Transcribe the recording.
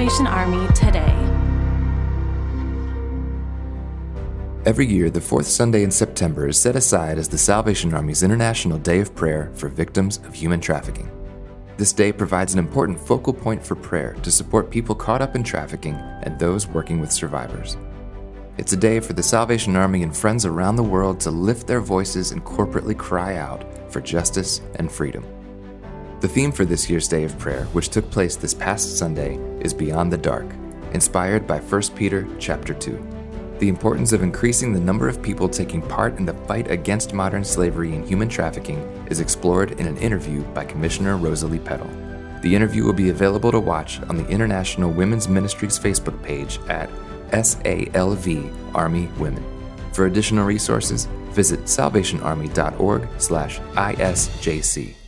Salvation Army today. Every year, the fourth Sunday in September is set aside as the Salvation Army's International Day of Prayer for Victims of Human Trafficking. This day provides an important focal point for prayer to support people caught up in trafficking and those working with survivors. It's a day for the Salvation Army and friends around the world to lift their voices and corporately cry out for justice and freedom. The theme for this year's Day of Prayer, which took place this past Sunday, is Beyond the Dark, inspired by 1 Peter chapter 2. The importance of increasing the number of people taking part in the fight against modern slavery and human trafficking is explored in an interview by Commissioner Rosalie Peddle. The interview will be available to watch on the International Women's Ministries Facebook page at SALV Army Women. For additional resources, visit salvationarmy.org/isjc.